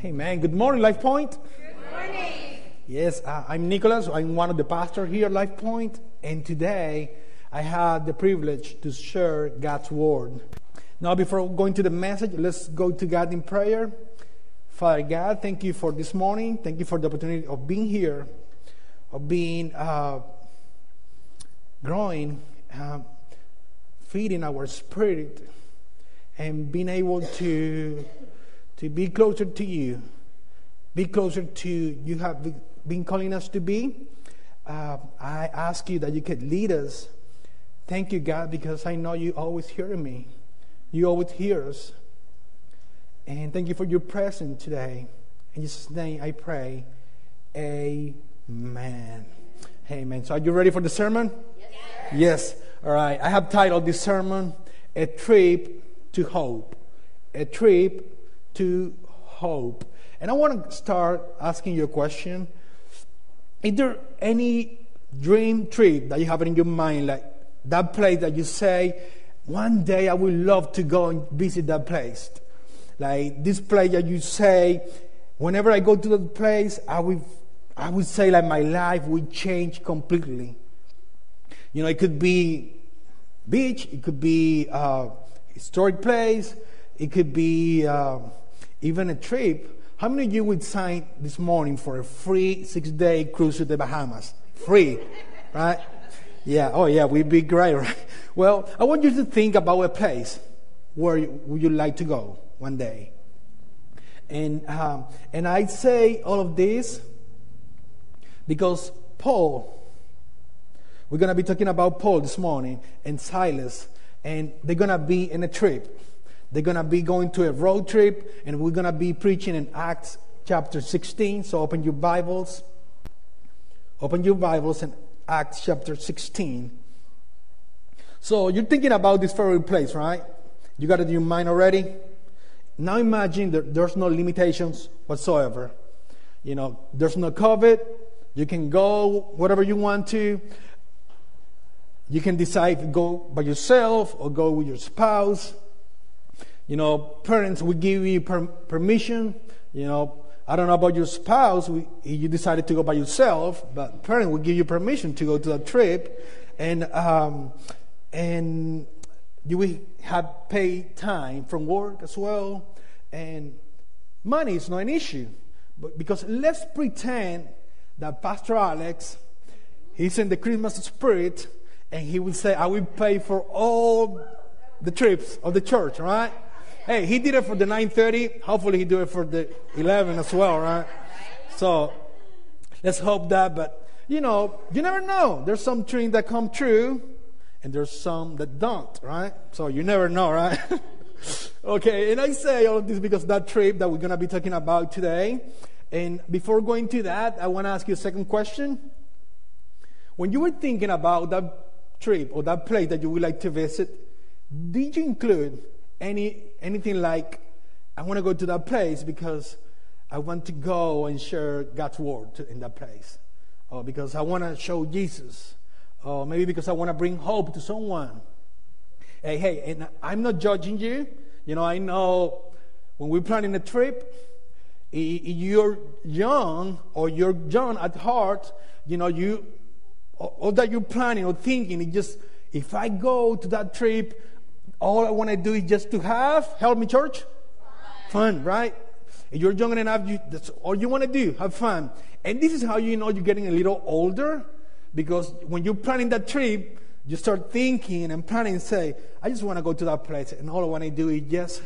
Hey man, good morning, Life Point. Good morning. Yes, uh, I'm Nicholas. I'm one of the pastors here at Life Point, and today I had the privilege to share God's word. Now, before going to the message, let's go to God in prayer. Father God, thank you for this morning. Thank you for the opportunity of being here, of being uh, growing, uh, feeding our spirit, and being able to to be closer to you, be closer to you have been calling us to be. Uh, I ask you that you could lead us. Thank you, God, because I know you always hear me. You always hear us. And thank you for your presence today. In Jesus' name I pray. Amen. Amen. So are you ready for the sermon? Yes. Yes. All right. I have titled this sermon A Trip to Hope. A Trip to hope. And I want to start asking you a question. Is there any dream trip that you have in your mind, like that place that you say, one day I would love to go and visit that place? Like this place that you say, whenever I go to that place, I would, I would say like my life would change completely. You know, it could be beach, it could be a historic place, it could be uh, even a trip. How many of you would sign this morning for a free six day cruise to the Bahamas? Free, right? Yeah, oh yeah, we'd be great, right? Well, I want you to think about a place where would you like to go one day. And, um, and I say all of this because Paul, we're going to be talking about Paul this morning and Silas, and they're going to be in a trip. They're going to be going to a road trip, and we're going to be preaching in Acts chapter 16. So open your Bibles. Open your Bibles in Acts chapter 16. So you're thinking about this very place, right? You got it in your mind already? Now imagine that there's no limitations whatsoever. You know, there's no COVID. You can go whatever you want to. You can decide to go by yourself or go with your spouse. You know, parents will give you per- permission. You know, I don't know about your spouse. We, you decided to go by yourself, but parents will give you permission to go to a trip, and um, and you will have paid time from work as well, and money is not an issue. But because let's pretend that Pastor Alex, he's in the Christmas spirit, and he will say, "I will pay for all the trips of the church." Right? Hey, he did it for the 9:30. Hopefully, he do it for the 11 as well, right? So let's hope that. But you know, you never know. There's some dreams that come true, and there's some that don't, right? So you never know, right? okay, and I say all of this because that trip that we're gonna be talking about today. And before going to that, I want to ask you a second question. When you were thinking about that trip or that place that you would like to visit, did you include any anything like I want to go to that place because I want to go and share God's word in that place, or because I want to show Jesus, or maybe because I want to bring hope to someone. Hey, hey, and I'm not judging you. You know, I know when we're planning a trip, you're young or you're young at heart. You know, you all that you're planning or thinking is just if I go to that trip, all I want to do is just to have, help me, church? Fun, fun right? If you're young enough, you, that's all you want to do, have fun. And this is how you know you're getting a little older, because when you're planning that trip, you start thinking and planning and say, I just want to go to that place, and all I want to do is just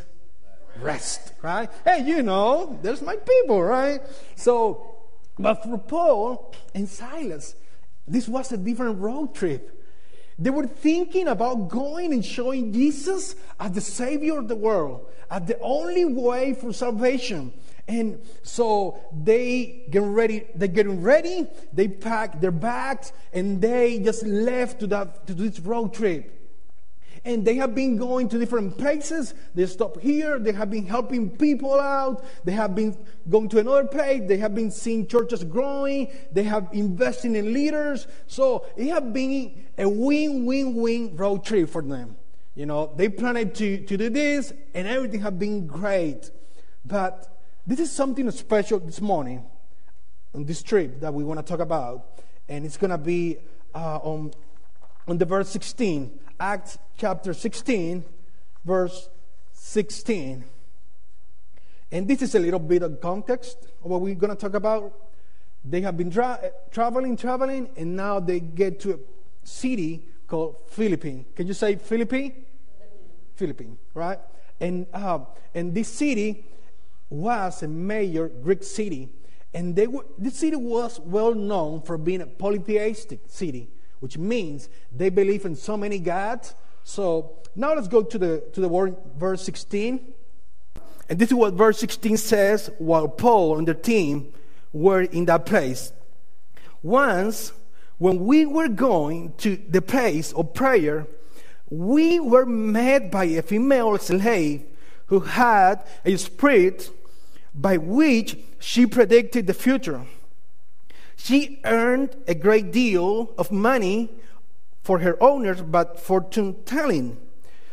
rest, right? Hey, you know, there's my people, right? So, but for Paul and Silas, this was a different road trip. They were thinking about going and showing Jesus as the Savior of the world, as the only way for salvation. And so they get ready, they're getting ready, they pack their bags, and they just left to that to this road trip and they have been going to different places. They stop here. They have been helping people out. They have been going to another place. They have been seeing churches growing. They have investing in leaders. So it has been a win-win-win road trip for them. You know, they planned to, to do this, and everything has been great. But this is something special this morning on this trip that we want to talk about, and it's going to be uh, on, on the verse 16, Acts chapter 16, verse 16. And this is a little bit of context of what we're going to talk about. They have been tra- traveling, traveling, and now they get to a city called Philippi. Can you say Philippi? Philippines, right? And, uh, and this city was a major Greek city. And they were, this city was well known for being a polytheistic city, which means they believe in so many gods. So now let's go to the, to the word, verse 16. And this is what verse 16 says while Paul and the team were in that place. Once, when we were going to the place of prayer, we were met by a female slave who had a spirit by which she predicted the future. She earned a great deal of money for her owners, but fortune telling.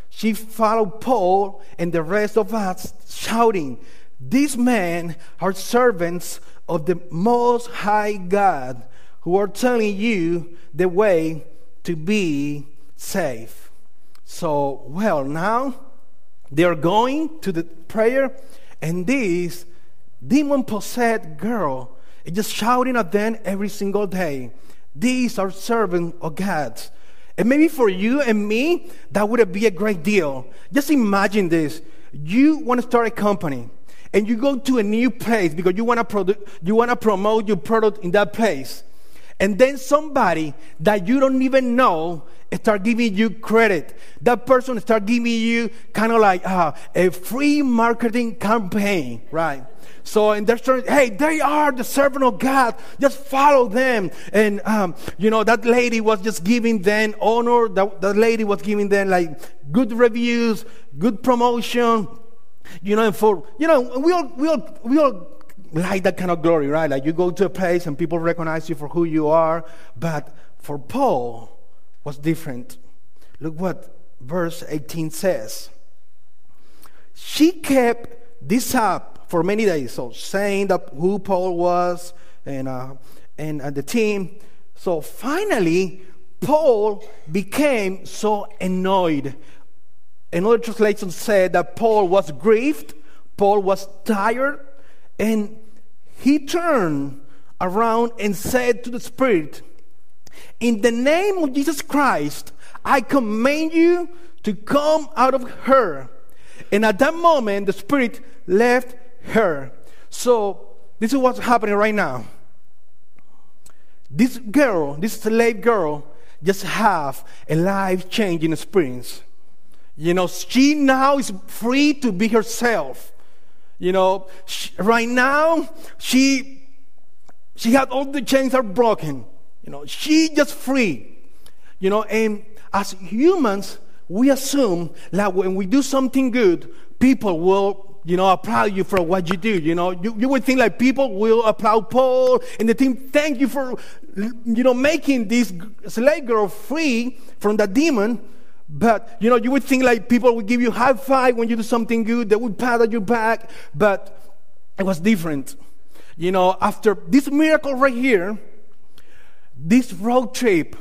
She followed Paul and the rest of us, shouting, These men are servants of the Most High God who are telling you the way to be safe. So, well, now they are going to the prayer, and this demon possessed girl is just shouting at them every single day. These are servants of God. And maybe for you and me, that would be a great deal. Just imagine this. You want to start a company and you go to a new place because you want to produ- you want to promote your product in that place. And then somebody that you don't even know start giving you credit. That person start giving you kind of like uh, a free marketing campaign, right? So, and they're saying, hey, they are the servant of God. Just follow them. And, um, you know, that lady was just giving them honor. That, that lady was giving them like good reviews, good promotion. You know, and for, you know, we all, we all, we all like that kind of glory, right? Like you go to a place and people recognize you for who you are. But for Paul, was different. Look what verse 18 says. She kept this up for many days. So saying that who Paul was and, uh, and uh, the team. So finally, Paul became so annoyed. Another translation said that Paul was grieved, Paul was tired, and he turned around and said to the Spirit, In the name of Jesus Christ, I command you to come out of her. And at that moment, the Spirit left her. So, this is what's happening right now. This girl, this slave girl, just have a life changing experience. You know, she now is free to be herself. You know, she, right now she she had all the chains are broken. You know, she just free. You know, and as humans, we assume that when we do something good, people will you know, applaud you for what you do. You know, you, you would think like people will applaud Paul and the team, thank you for, you know, making this slave girl free from the demon. But, you know, you would think like people would give you high five when you do something good. They would pat on your back. But it was different. You know, after this miracle right here, this road trip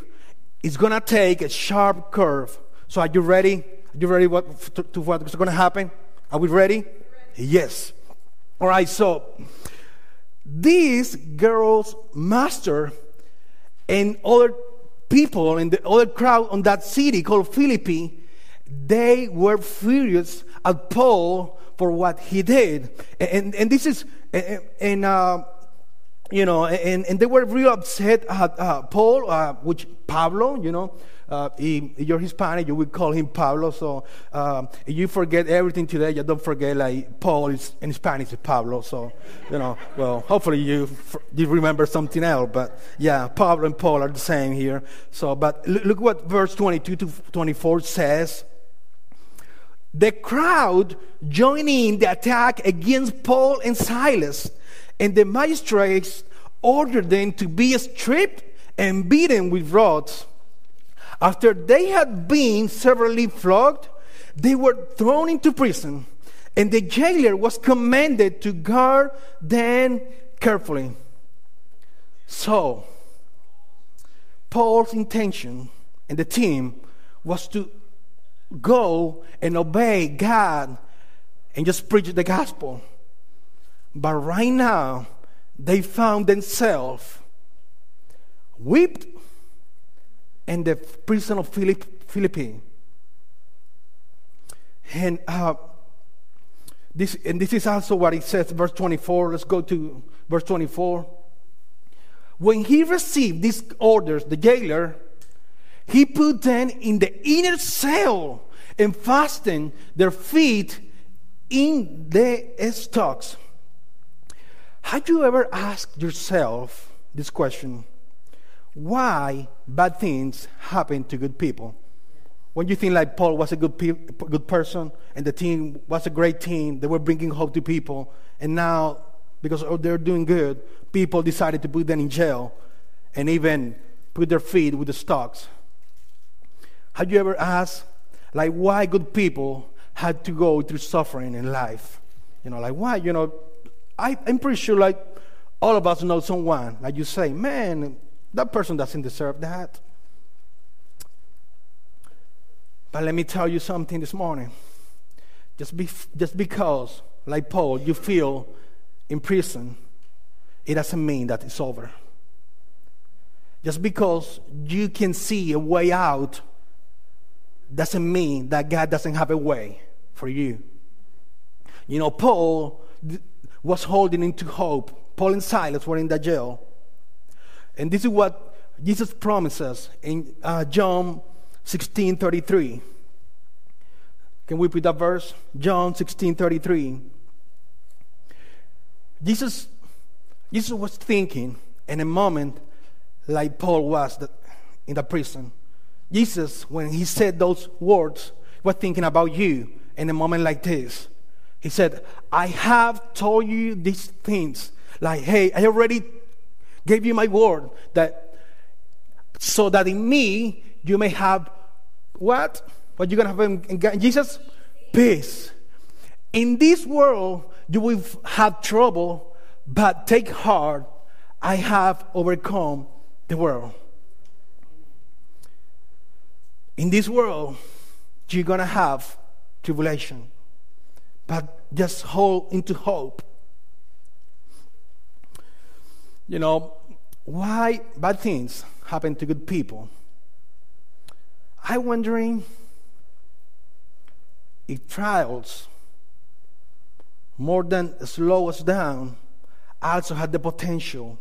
is to take a sharp curve. So are you ready? Are you ready what, to, to what's to happen? Are we ready? Yes. All right, so this girl's master and other people in the other crowd on that city called Philippi, they were furious at Paul for what he did. And, and this is, and, uh, you know, and, and they were real upset at uh, Paul, uh, which Pablo, you know, uh, if you're Hispanic, you would call him Pablo. So um, you forget everything today, you don't forget like Paul is in Spanish is Pablo. So you know, well, hopefully you you remember something else. But yeah, Pablo and Paul are the same here. So, but look what verse 22 to 24 says. The crowd joining in the attack against Paul and Silas, and the magistrates ordered them to be stripped and beaten with rods. After they had been severely flogged, they were thrown into prison, And the jailer was commanded to guard them carefully. So, Paul's intention and the team was to go and obey God and just preach the gospel. But right now, they found themselves whipped in the prison of Philippi. And uh, this, and this is also what it says, verse 24. Let's go to verse 24. When he received these orders, the jailer, he put them in the inner cell and fastened their feet in the stocks. Have you ever asked yourself this question? Why bad things happen to good people? When you think like Paul was a good, pe- good person and the team was a great team, they were bringing hope to people, and now because they're doing good, people decided to put them in jail and even put their feet with the stocks. Have you ever asked, like, why good people had to go through suffering in life? You know, like, why? You know, I, I'm pretty sure, like, all of us know someone, like you say, man, that person doesn't deserve that. But let me tell you something this morning. Just, be, just because, like Paul, you feel in prison, it doesn't mean that it's over. Just because you can see a way out doesn't mean that God doesn't have a way for you. You know, Paul was holding into hope. Paul and Silas were in the jail. And this is what Jesus promises in uh, John 16 33. Can we put that verse? John 16 33. Jesus, Jesus was thinking in a moment like Paul was in the prison. Jesus, when he said those words, was thinking about you in a moment like this. He said, I have told you these things. Like, hey, I already gave you my word that so that in me you may have what? What you're gonna have in, in Jesus? Peace. In this world you will have trouble, but take heart, I have overcome the world. In this world, you're gonna have tribulation, but just hold into hope. You know, why bad things happen to good people? I'm wondering if trials more than slow us down also had the potential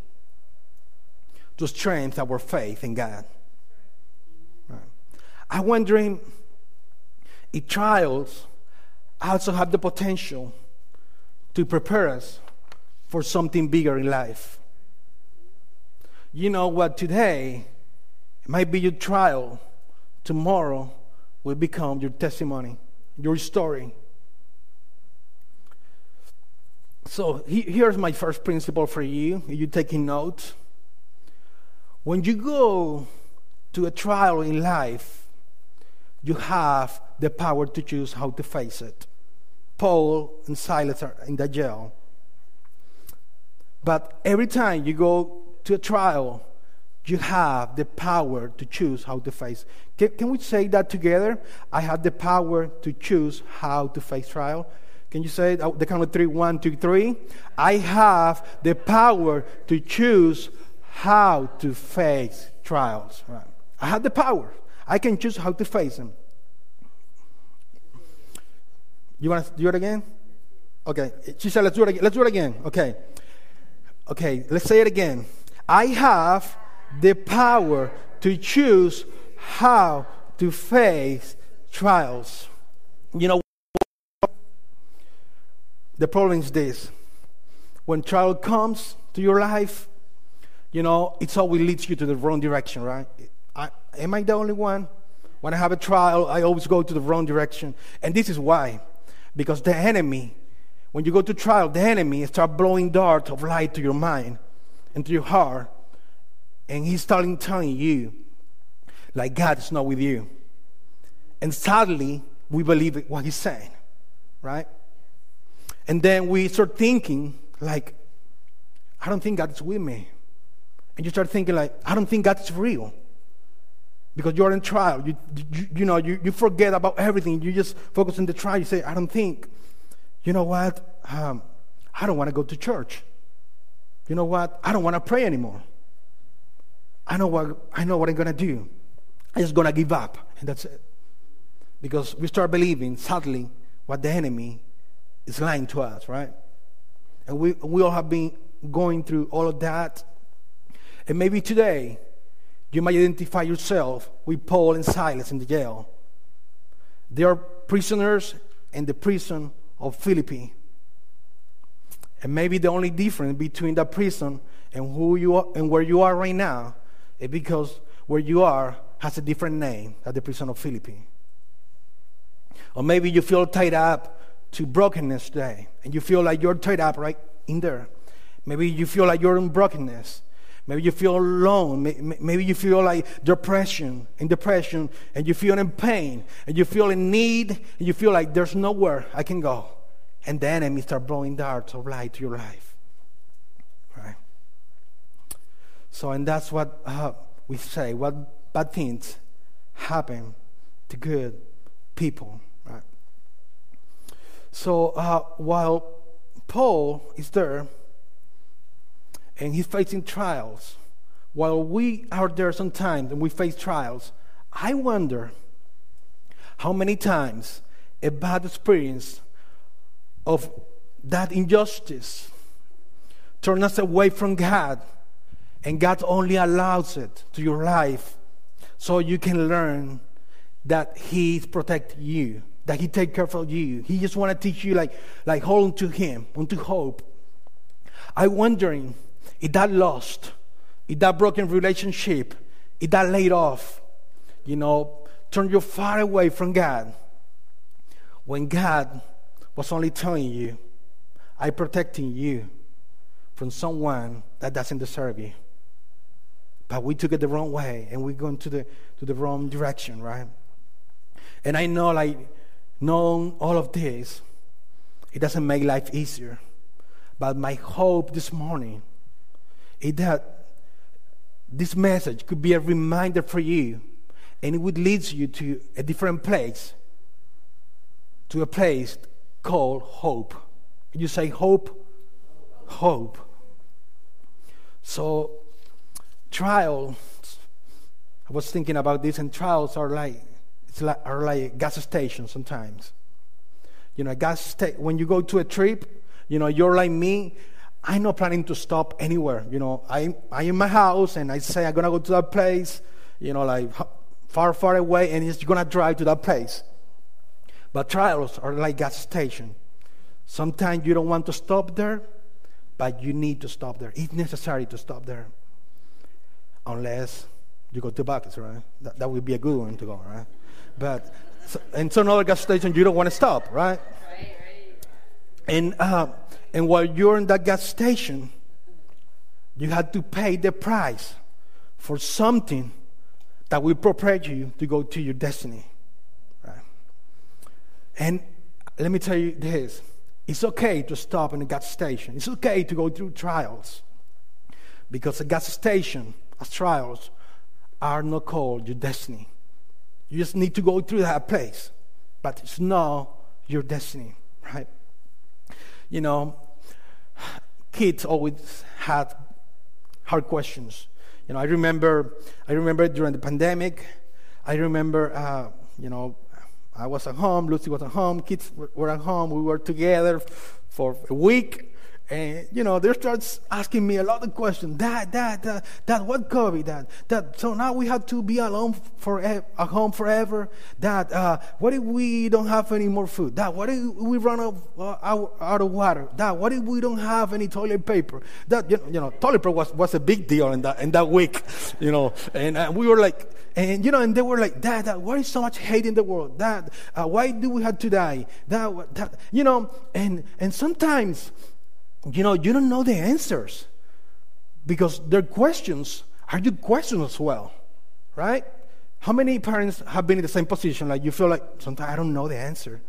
to strengthen our faith in God. Right. I'm wondering if trials also have the potential to prepare us for something bigger in life. You know what? Today might be your trial, tomorrow will become your testimony, your story. So he, here's my first principle for you. Are you taking notes? When you go to a trial in life, you have the power to choose how to face it. Paul and Silas are in the jail. But every time you go to a trial, you have the power to choose how to face. Can, can we say that together? I have the power to choose how to face trial. Can you say it? Oh, the count of three, one, two, three. I have the power to choose how to face trials. Right. I have the power. I can choose how to face them. You want to do it again? Okay. She said, let's do it again. Let's do it again. Okay. Okay. Let's say it again. I have the power to choose how to face trials. You know, the problem is this when trial comes to your life, you know, it always leads you to the wrong direction, right? I, am I the only one? When I have a trial, I always go to the wrong direction. And this is why. Because the enemy, when you go to trial, the enemy start blowing darts of light to your mind and to your heart. And he's starting telling you, like God is not with you. And sadly, we believe what he's saying, right? And then we start thinking, like, I don't think God is with me. And you start thinking, like, I don't think God is real. Because you're in trial. You, you, you know, you, you forget about everything. You just focus on the trial. You say, I don't think. You know what? Um, I don't want to go to church. You know what? I don't want to pray anymore. I know what, I know what I'm going to do. I'm just going to give up. And that's it. Because we start believing, sadly, what the enemy is lying to us, right? And we, we all have been going through all of that. And maybe today, you might identify yourself with Paul and Silas in the jail. They are prisoners in the prison of Philippi. And maybe the only difference between that prison and who you are and where you are right now is because where you are has a different name at the prison of Philippi. Or maybe you feel tied up to brokenness today, and you feel like you're tied up right in there. Maybe you feel like you're in brokenness. Maybe you feel alone. Maybe you feel like depression, and depression, and you feel in pain, and you feel in need, and you feel like there's nowhere I can go. And the enemy start blowing darts of light to your life. Right? So, and that's what uh, we say. What bad things happen to good people. Right? So, uh, while Paul is there, and he's facing trials. While we are there sometimes and we face trials, I wonder how many times a bad experience of that injustice turns us away from God, and God only allows it to your life so you can learn that He's protecting you, that He take care of you. He just want to teach you like like hold on to Him, on to hope. I'm wondering if that lost, if that broken relationship, if that laid off, you know, turn you far away from God. When God was only telling you, I'm protecting you from someone that doesn't deserve you. But we took it the wrong way and we're going to the, to the wrong direction, right? And I know, like, knowing all of this, it doesn't make life easier. But my hope this morning is that this message could be a reminder for you and it would lead you to a different place, to a place called hope. You say hope? Hope. So, trials, I was thinking about this, and trials are like, it's like, are like gas stations sometimes. You know, gas sta- when you go to a trip, you know, you're like me, I'm not planning to stop anywhere. You know, I, I'm in my house and I say I'm going to go to that place, you know, like far, far away, and it's going to drive to that place. But trials are like gas station. Sometimes you don't want to stop there, but you need to stop there. It's necessary to stop there. Unless you go to Buc-ee's, right? That, that would be a good one to go, right? But in some other gas station, you don't want to stop, right? Right, right. And uh, and while you're in that gas station, you had to pay the price for something that will prepare you to go to your destiny. Right? And let me tell you this it's okay to stop in a gas station, it's okay to go through trials because a gas station, as trials, are not called your destiny. You just need to go through that place, but it's not your destiny, right? You know, kids always had hard questions. You know, I remember, I remember during the pandemic, I remember, uh, you know, I was at home, Lucy was at home, kids were, were at home, we were together for a week, and, you know, they start asking me a lot of questions. Dad, dad, dad, dad, what COVID, dad? Dad, so now we have to be alone for at home forever? Dad, uh, what if we don't have any more food? Dad, what if we run out, uh, out, out of water? Dad, what if we don't have any toilet paper? Dad, you know, you know toilet paper was, was a big deal in that, in that week, you know, and uh, we were like, and you know, and they were like, Dad, Dad why is so much hate in the world? Dad, uh, why do we have to die? Dad, you know, and, and sometimes, you know, you don't know the answers because their questions are good questions as well, right? How many parents have been in the same position? Like you feel like sometimes I don't know the answer,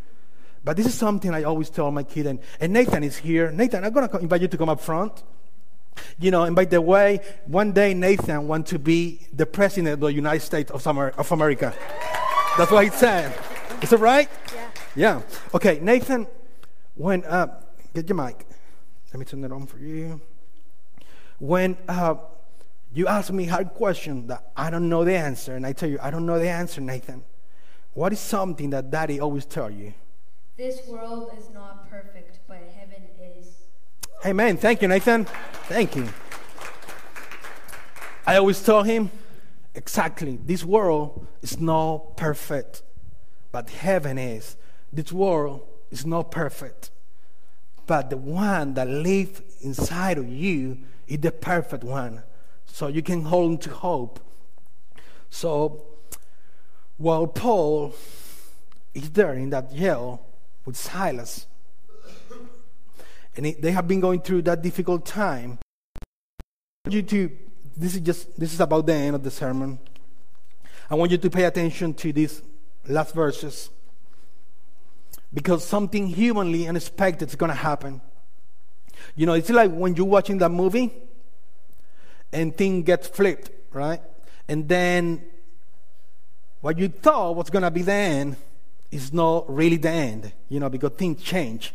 But this is something I always tell my kid, and, and Nathan is here. Nathan, I'm going to invite you to come up front. You know, and by the way, one day Nathan wants to be the president of the United States of, of America. That's what he said. Is it right? Yeah. Yeah. Okay, Nathan, when, uh, get your mic. Let me turn it on for you. When uh, you ask me hard question that I don't know the answer, and I tell you, I don't know the answer, Nathan, what is something that daddy always tell you? This world is not perfect, but heaven is. Amen. Thank you, Nathan. Thank you. I always tell him, exactly, this world is not perfect, but heaven is. This world is not perfect, but the one that lives inside of you is the perfect one. So you can hold on to hope. So while Paul is there in that jail, with Silas. And it, they have been going through that difficult time. I want you to, this is just, this is about the end of the sermon. I want you to pay attention to these last verses because something humanly unexpected is going to happen. You know, it's like when you're watching that movie and thing gets flipped, right? And then what you thought was going to be the end is not really the end, you know, because things change.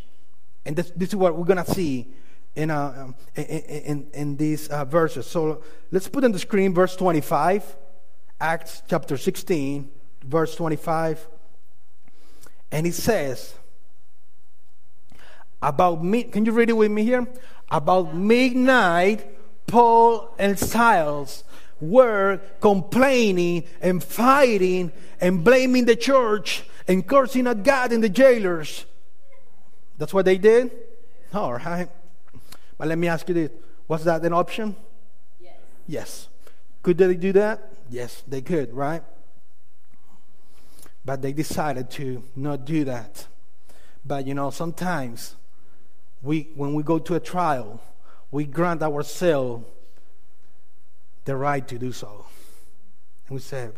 And this, this is what we're going to see in, uh, um, in, in, in, these uh, verses. So let's put on the screen verse 25, Acts chapter 16, verse 25. And it says, about me, can you read it with me here? About midnight, Paul and Silas were complaining and fighting and blaming the church and cursing at God and the jailers. That's what they did? All right. But let me ask you this was that an option? Yes. Yes. Could they do that? Yes, they could, right? But they decided to not do that. But you know, sometimes we, when we go to a trial, we grant ourselves the right to do so. And we say,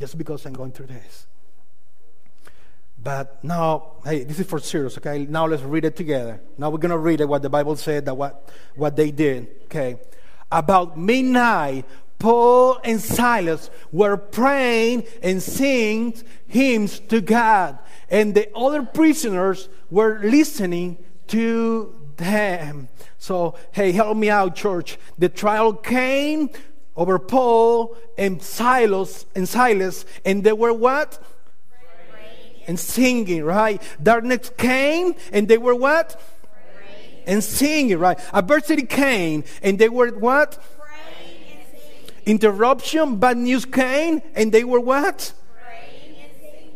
just because I'm going through this, but now, hey, this is for serious, okay? Now let's read it together. Now we're going to read it, what the Bible said, that what, what they did, okay? About midnight, Paul and Silas were praying and singing hymns to God, and the other prisoners were listening to them. So, hey, help me out, church. The trial came over Paul and Silas and Silas, and they were what? and singing, right? Darkness came and they were what? Praying. And singing, right? Adversity came and they were what? Interruption, bad news came and they were what? Praying and saving.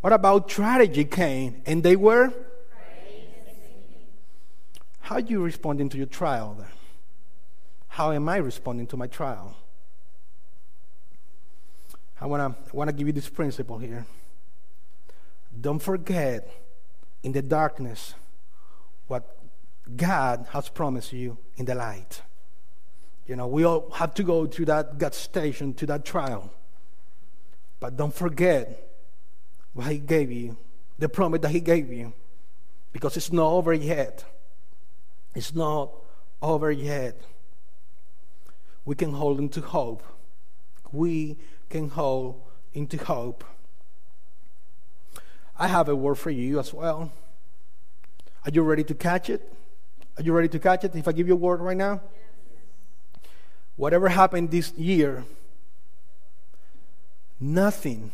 What about tragedy came and they were? Praying and saving. How are you responding to your trial? How am I responding to my trial? I want to I want to give you this principle here. Don't forget in the darkness what God has promised you in the light. You know, we all have to go through that God station, to that trial. But don't forget what He gave you, the promise that He gave you, because it's not over yet. It's not over yet. We can hold into hope. We can hold into hope. I have a word for you as well. Are you ready to catch it? Are you ready to catch it if I give you a word right now? Whatever happened this year, nothing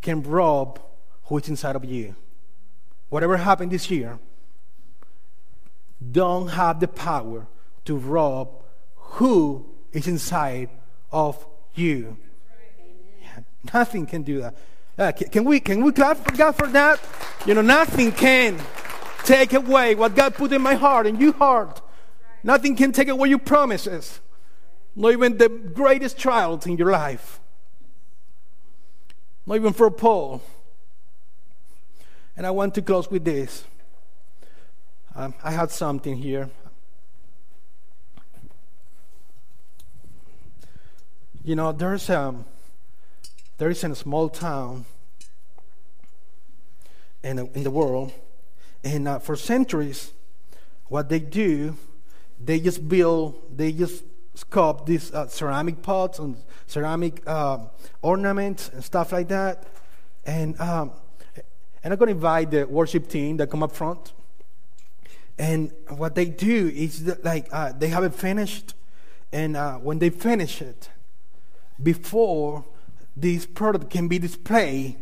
can rob who is inside of you. Whatever happened this year, don't have the power to rob who is inside of you. Nothing can do that. Uh, can, can, we can we clap for God for that? You know, nothing can take away what God put in my heart and your heart. Nothing can take away your promises. Not even the greatest trials in your life. Not even for Paul. And I want to close with this. Um, I had something here. You know, there's um, there is a small town in, in the world. And uh, for centuries, what they do, they just build, they just sculpt these uh, ceramic pots and ceramic uh, ornaments and stuff like that. And, um, and I'm going to invite the worship team that come up front. And what they do is that, like uh, they have it finished, and uh, when they finish it, before this product can be displayed,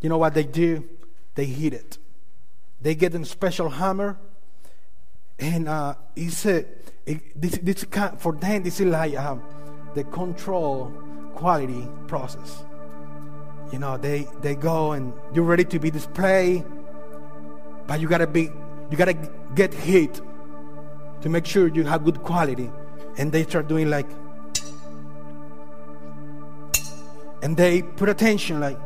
you know what they do? They heat it. They get a special hammer, and uh, it's it, this, this kind, for them this is like um, the control quality process. You know, they they go and you're ready to be displayed, but you gotta be you gotta get hit to make sure you have good quality. And they start doing like, and they put attention like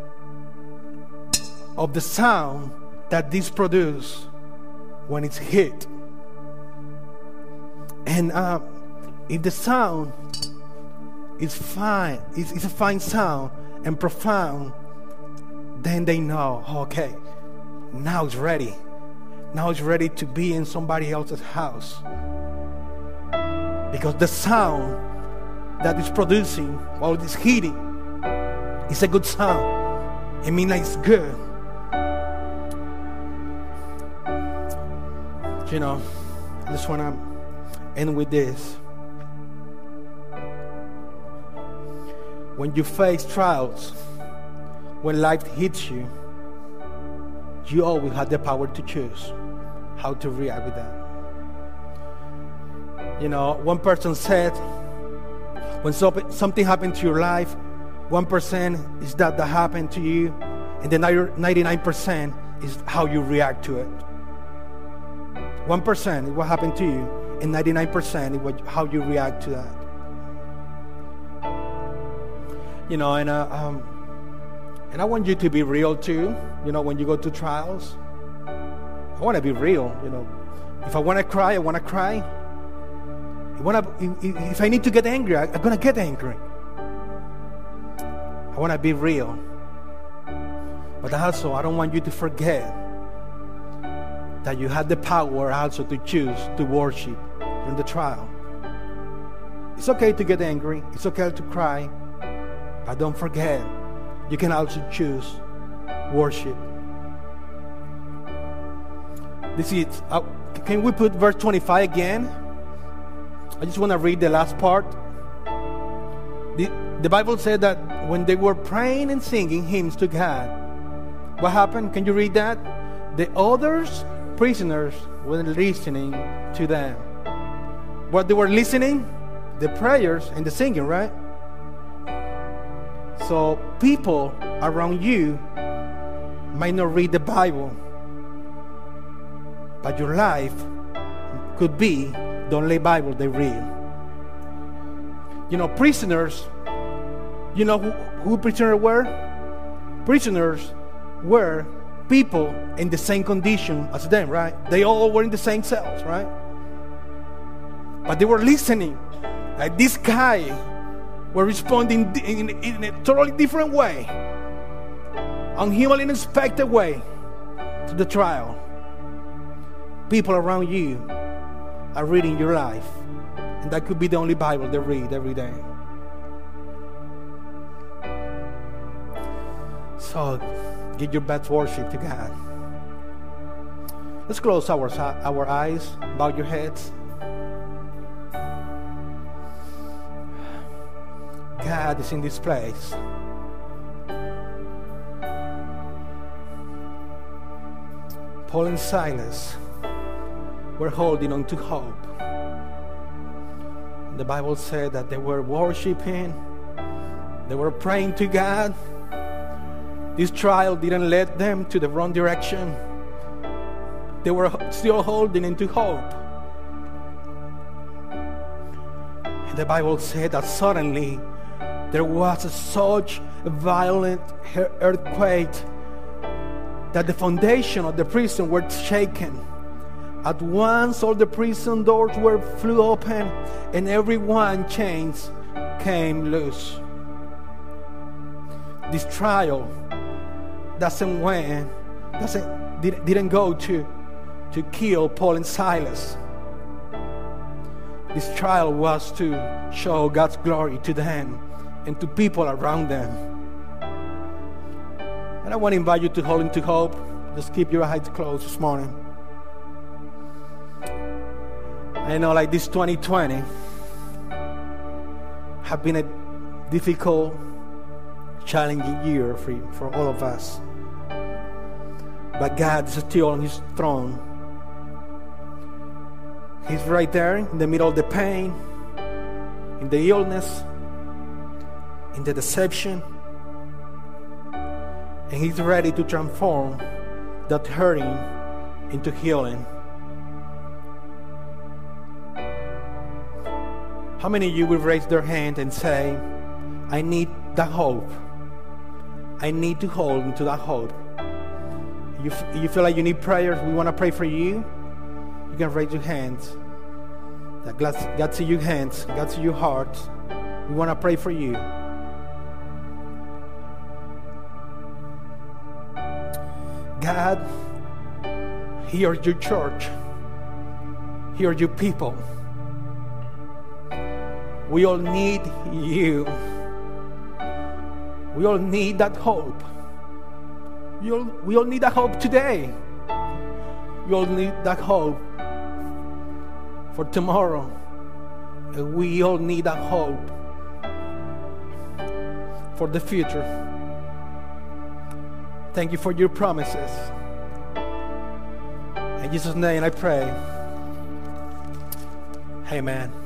of the sound that this produce when it's hit. And uh, if the sound is fine, it's, it's a fine sound and profound, then they know, okay, now it's ready. Now it's ready to be in somebody else's house. Because the sound that is producing while it is heating is a good sound. It means it's good. You know, I just want to end with this. When you face trials, when life hits you, you always have the power to choose how to react with that. You know, one person said, when something happened to your life, 1% is that that happened to you, and the 99% is how you react to it. 1% is what happened to you, and 99% what, how you react to that. You know, and uh, um, and I want you to be real too. You know, when you go to trials, I want to be real. You know, if I want to cry, I want to cry. If I need to get angry, I'm gonna get angry. I want to be real, but also I don't want you to forget that you had the power also to choose to worship in the trial. It's okay to get angry. It's okay to cry, but don't forget you can also choose worship. This is, uh, can we put verse 25 again? I just want to read the last part. The, the Bible said that when they were praying and singing hymns to God, what happened? Can you read that? The others prisoners were listening to them. What they were listening? The prayers and the singing, right? So people around you might not read the Bible, but your life could be the only Bible they read. You know, prisoners, you know who, who prisoners were? Prisoners were people in the same condition as them, right? They all were in the same cells, right? But they were listening. Like this guy were responding in, in, in a totally different way, unhumanly unexpected way to the trial people around you are reading your life. And that could be the only Bible they read every day. So, give your best worship to God. Let's close our, our eyes, bow your heads. God is in this place. Paul and Silas were holding on to hope. The Bible said that they were worshiping, they were praying to God. This trial didn't lead them to the wrong direction. They were still holding into hope. And the Bible said that suddenly there was such a violent earthquake that the foundation of the prison were shaken at once, all the prison doors were flew open, and every one chains came loose. This trial doesn't win, doesn't did, didn't go to, to kill Paul and Silas. This trial was to show God's glory to them and to people around them. And I want to invite you to hold into hope. Just keep your eyes closed this morning. I know, like this 2020 have been a difficult, challenging year for, for all of us. But God is still on His throne. He's right there in the middle of the pain, in the illness, in the deception. And He's ready to transform that hurting into healing. How many of you will raise their hand and say, I need that hope? I need to hold into that hope. You, you feel like you need prayers, We want to pray for you. You can raise your hands. God see your hands. God see your heart. We want to pray for you. God, hear your church. Hear your people. We all need you. We all need that hope. We all, we all need that hope today. We all need that hope for tomorrow. We all need that hope for the future. Thank you for your promises. In Jesus' name I pray. Amen.